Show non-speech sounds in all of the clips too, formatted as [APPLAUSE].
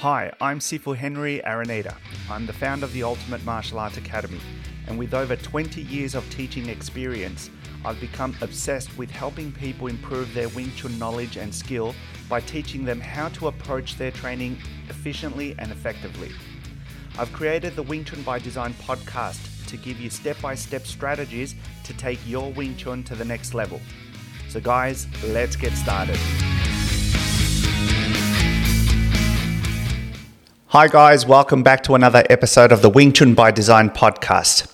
Hi, I'm Sifu Henry Araneda. I'm the founder of the Ultimate Martial Arts Academy, and with over 20 years of teaching experience, I've become obsessed with helping people improve their Wing Chun knowledge and skill by teaching them how to approach their training efficiently and effectively. I've created the Wing Chun by Design podcast to give you step by step strategies to take your Wing Chun to the next level. So, guys, let's get started. Hi, guys, welcome back to another episode of the Wing Chun by Design podcast.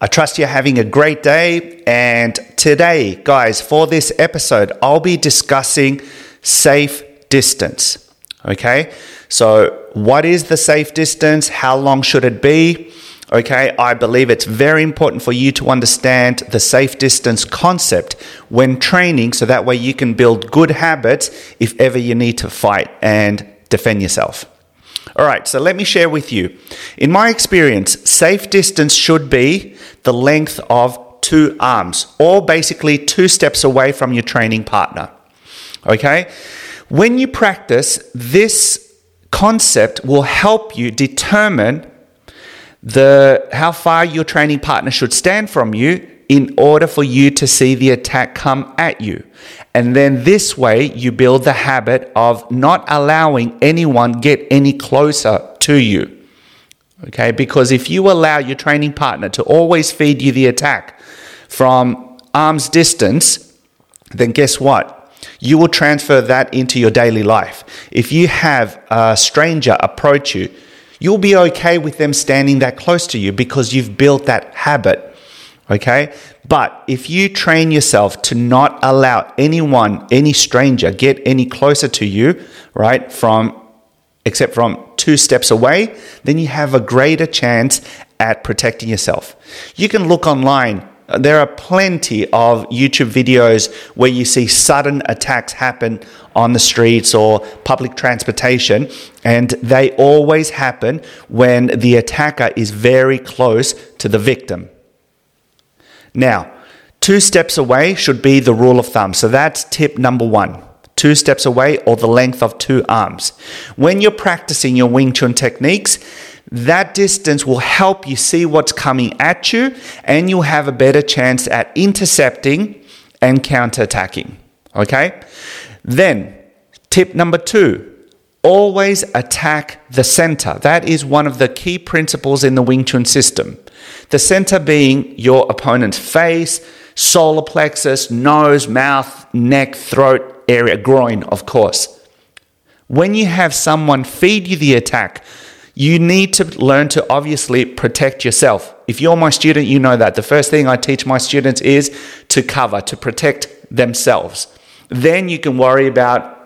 I trust you're having a great day. And today, guys, for this episode, I'll be discussing safe distance. Okay, so what is the safe distance? How long should it be? Okay, I believe it's very important for you to understand the safe distance concept when training so that way you can build good habits if ever you need to fight and defend yourself. All right, so let me share with you. In my experience, safe distance should be the length of two arms, or basically two steps away from your training partner. Okay? When you practice, this concept will help you determine the how far your training partner should stand from you in order for you to see the attack come at you. And then this way you build the habit of not allowing anyone get any closer to you. Okay? Because if you allow your training partner to always feed you the attack from arm's distance, then guess what? You will transfer that into your daily life. If you have a stranger approach you, you'll be okay with them standing that close to you because you've built that habit Okay? But if you train yourself to not allow anyone, any stranger, get any closer to you, right, from except from two steps away, then you have a greater chance at protecting yourself. You can look online. There are plenty of YouTube videos where you see sudden attacks happen on the streets or public transportation, and they always happen when the attacker is very close to the victim. Now, two steps away should be the rule of thumb. So that's tip number one. Two steps away or the length of two arms. When you're practicing your Wing Chun techniques, that distance will help you see what's coming at you and you'll have a better chance at intercepting and counterattacking. Okay? Then, tip number two always attack the center. That is one of the key principles in the Wing Chun system. The center being your opponent's face, solar plexus, nose, mouth, neck, throat area, groin, of course. When you have someone feed you the attack, you need to learn to obviously protect yourself. If you're my student, you know that. The first thing I teach my students is to cover, to protect themselves. Then you can worry about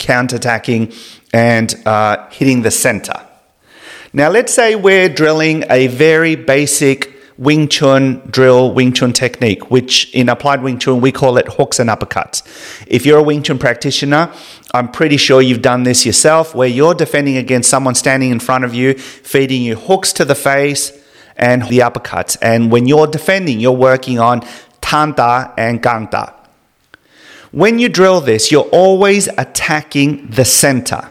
counterattacking and uh, hitting the center. Now, let's say we're drilling a very basic Wing Chun drill, Wing Chun technique, which in applied Wing Chun we call it hooks and uppercuts. If you're a Wing Chun practitioner, I'm pretty sure you've done this yourself where you're defending against someone standing in front of you, feeding you hooks to the face and the uppercuts. And when you're defending, you're working on Tanda and Gangda. When you drill this, you're always attacking the center.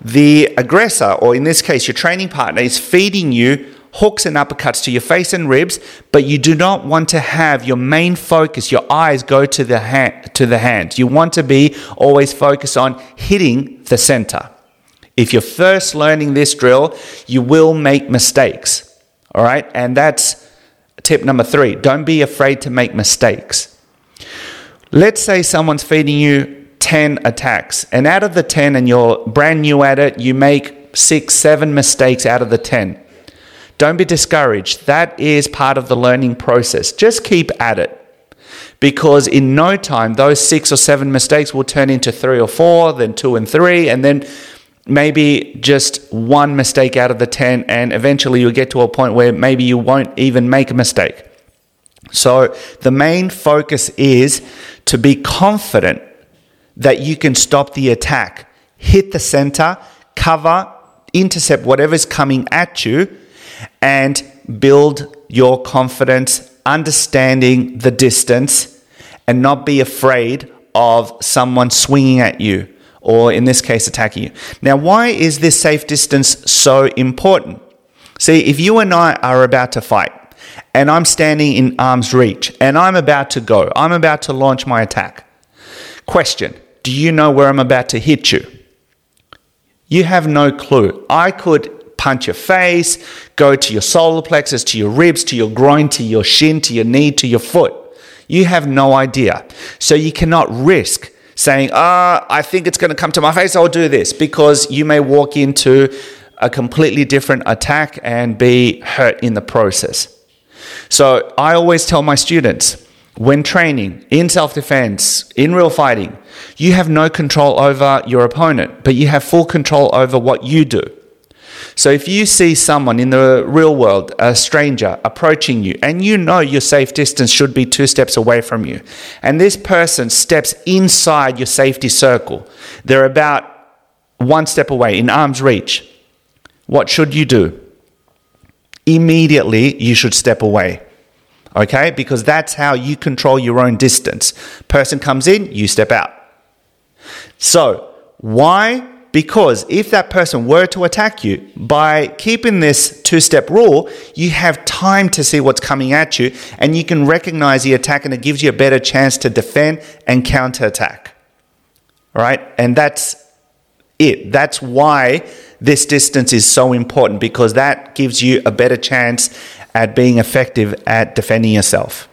The aggressor, or in this case, your training partner, is feeding you hooks and uppercuts to your face and ribs, but you do not want to have your main focus, your eyes go to the hand, to the hand. You want to be always focused on hitting the center. If you're first learning this drill, you will make mistakes. All right? And that's tip number 3. Don't be afraid to make mistakes. Let's say someone's feeding you 10 attacks. And out of the 10, and you're brand new at it, you make six, seven mistakes out of the 10. Don't be discouraged. That is part of the learning process. Just keep at it. Because in no time, those six or seven mistakes will turn into three or four, then two and three, and then maybe just one mistake out of the 10. And eventually you'll get to a point where maybe you won't even make a mistake. So the main focus is to be confident that you can stop the attack, hit the center, cover, intercept whatever's coming at you, and build your confidence, understanding the distance, and not be afraid of someone swinging at you or in this case, attacking you. Now, why is this safe distance so important? See, if you and I are about to fight, and I'm standing in arm's reach, and I'm about to go, I'm about to launch my attack. Question Do you know where I'm about to hit you? You have no clue. I could punch your face, go to your solar plexus, to your ribs, to your groin, to your shin, to your knee, to your foot. You have no idea. So you cannot risk saying, ah, oh, I think it's going to come to my face, I'll do this, because you may walk into a completely different attack and be hurt in the process. So I always tell my students when training, in self defense, in real fighting, you have no control over your opponent, but you have full control over what you do. So if you see someone in the real world, a stranger, approaching you, and you know your safe distance should be two steps away from you, and this person steps inside your safety circle, they're about one step away, in arm's reach, what should you do? Immediately, you should step away. Okay? Because that's how you control your own distance. Person comes in, you step out. So, why? Because if that person were to attack you, by keeping this two step rule, you have time to see what's coming at you and you can recognize the attack and it gives you a better chance to defend and counter attack. All right? And that's it. That's why this distance is so important because that gives you a better chance at being effective at defending yourself.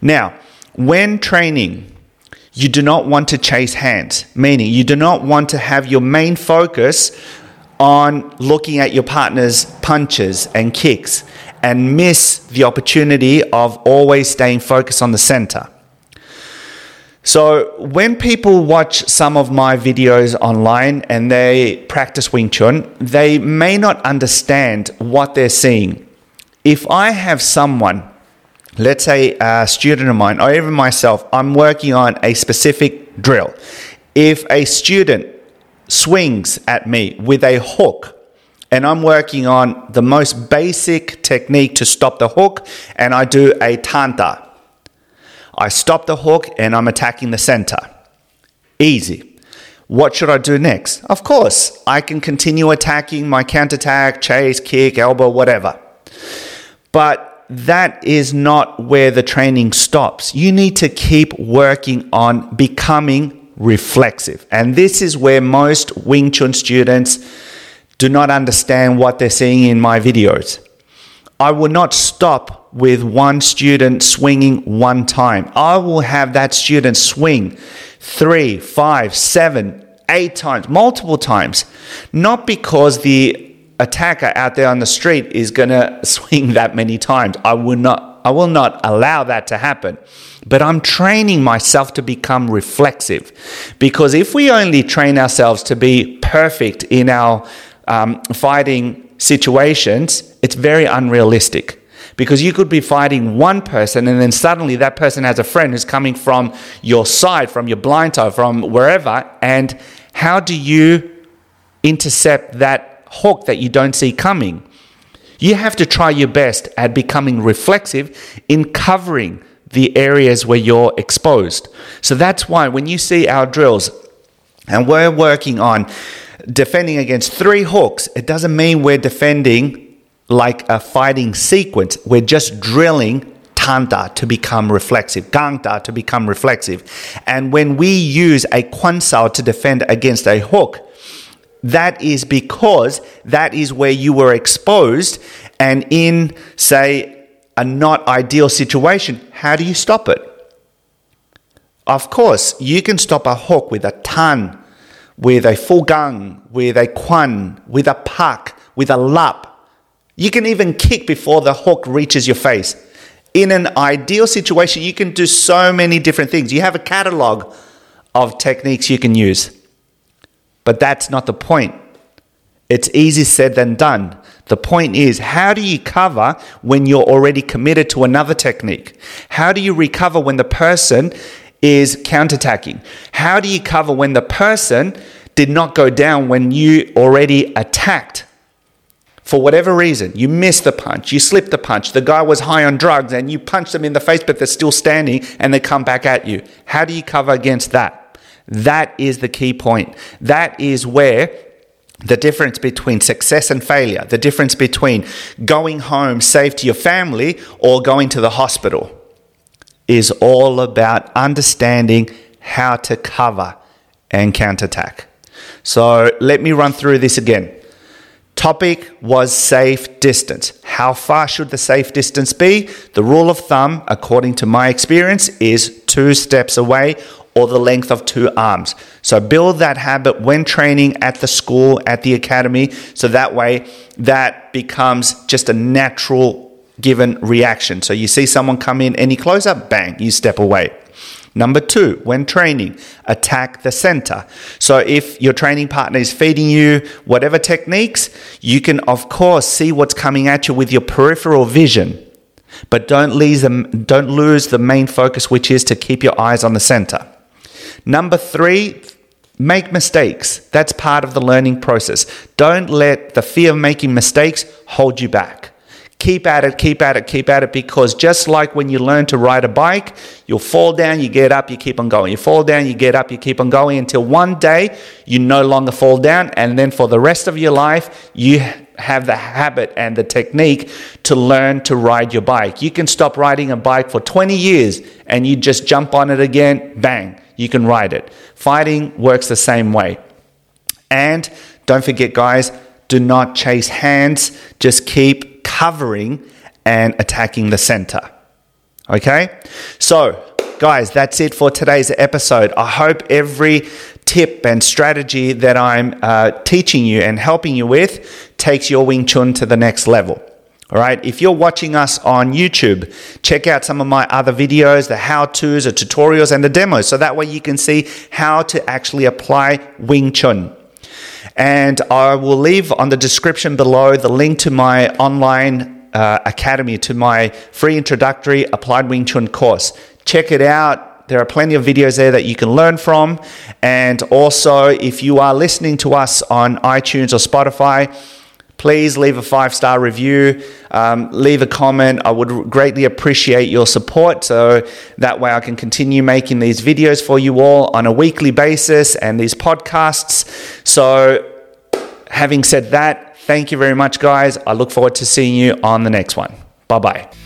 Now, when training, you do not want to chase hands, meaning you do not want to have your main focus on looking at your partner's punches and kicks and miss the opportunity of always staying focused on the center. So, when people watch some of my videos online and they practice Wing Chun, they may not understand what they're seeing. If I have someone let's say a student of mine or even myself, I'm working on a specific drill. If a student swings at me with a hook, and I'm working on the most basic technique to stop the hook, and I do a tanta. I stop the hook and I'm attacking the center. Easy. What should I do next? Of course, I can continue attacking my counterattack, chase, kick, elbow, whatever. But that is not where the training stops. You need to keep working on becoming reflexive. And this is where most Wing Chun students do not understand what they're seeing in my videos. I will not stop with one student swinging one time. I will have that student swing three, five, seven, eight times, multiple times. Not because the attacker out there on the street is going [LAUGHS] to swing that many times. I will not I will not allow that to happen. But I'm training myself to become reflexive. Because if we only train ourselves to be perfect in our um, fighting situations, it's very unrealistic. Because you could be fighting one person and then suddenly that person has a friend who's coming from your side, from your blind side, from wherever. And how do you intercept that hook that you don't see coming. You have to try your best at becoming reflexive in covering the areas where you're exposed. So that's why when you see our drills and we're working on defending against three hooks, it doesn't mean we're defending like a fighting sequence. We're just drilling tanta to become reflexive, gangta to become reflexive. And when we use a quan sao to defend against a hook, that is because that is where you were exposed, and in, say, a not ideal situation, how do you stop it? Of course, you can stop a hook with a tan, with a full gang, with a quan, with a pak, with a lap. You can even kick before the hook reaches your face. In an ideal situation, you can do so many different things. You have a catalog of techniques you can use. But that's not the point. It's easy said than done. The point is, how do you cover when you're already committed to another technique? How do you recover when the person is counterattacking? How do you cover when the person did not go down when you already attacked? For whatever reason, you missed the punch, you slipped the punch, the guy was high on drugs and you punch them in the face, but they're still standing and they come back at you. How do you cover against that? That is the key point. That is where the difference between success and failure, the difference between going home safe to your family or going to the hospital is all about understanding how to cover and counterattack. So let me run through this again. Topic was safe distance. How far should the safe distance be? The rule of thumb, according to my experience, is two steps away or the length of two arms. So build that habit when training at the school, at the academy, so that way that becomes just a natural given reaction. So you see someone come in any closer, bang, you step away. Number two, when training, attack the center. So if your training partner is feeding you whatever techniques, you can of course see what's coming at you with your peripheral vision. But don't lose the, don't lose the main focus, which is to keep your eyes on the center. Number three, make mistakes. That's part of the learning process. Don't let the fear of making mistakes hold you back. Keep at it, keep at it, keep at it, because just like when you learn to ride a bike, you'll fall down, you get up, you keep on going. You fall down, you get up, you keep on going until one day you no longer fall down, and then for the rest of your life, you have the habit and the technique to learn to ride your bike. You can stop riding a bike for 20 years and you just jump on it again, bang you can ride it. Fighting works the same way. And don't forget, guys, do not chase hands, just keep covering and attacking the center. Okay? So, guys, that's it for today's episode. I hope every tip and strategy that I'm uh, teaching you and helping you with takes your Wing Chun to the next level. All right, if you're watching us on YouTube, check out some of my other videos, the how to's, the tutorials, and the demos. So that way you can see how to actually apply Wing Chun. And I will leave on the description below the link to my online uh, academy, to my free introductory applied Wing Chun course. Check it out. There are plenty of videos there that you can learn from. And also, if you are listening to us on iTunes or Spotify, please leave a five star review, um, leave a comment. I would greatly appreciate your support so that way I can continue making these videos for you all on a weekly basis and these podcasts. So, having said that, thank you very much, guys. I look forward to seeing you on the next one. Bye bye.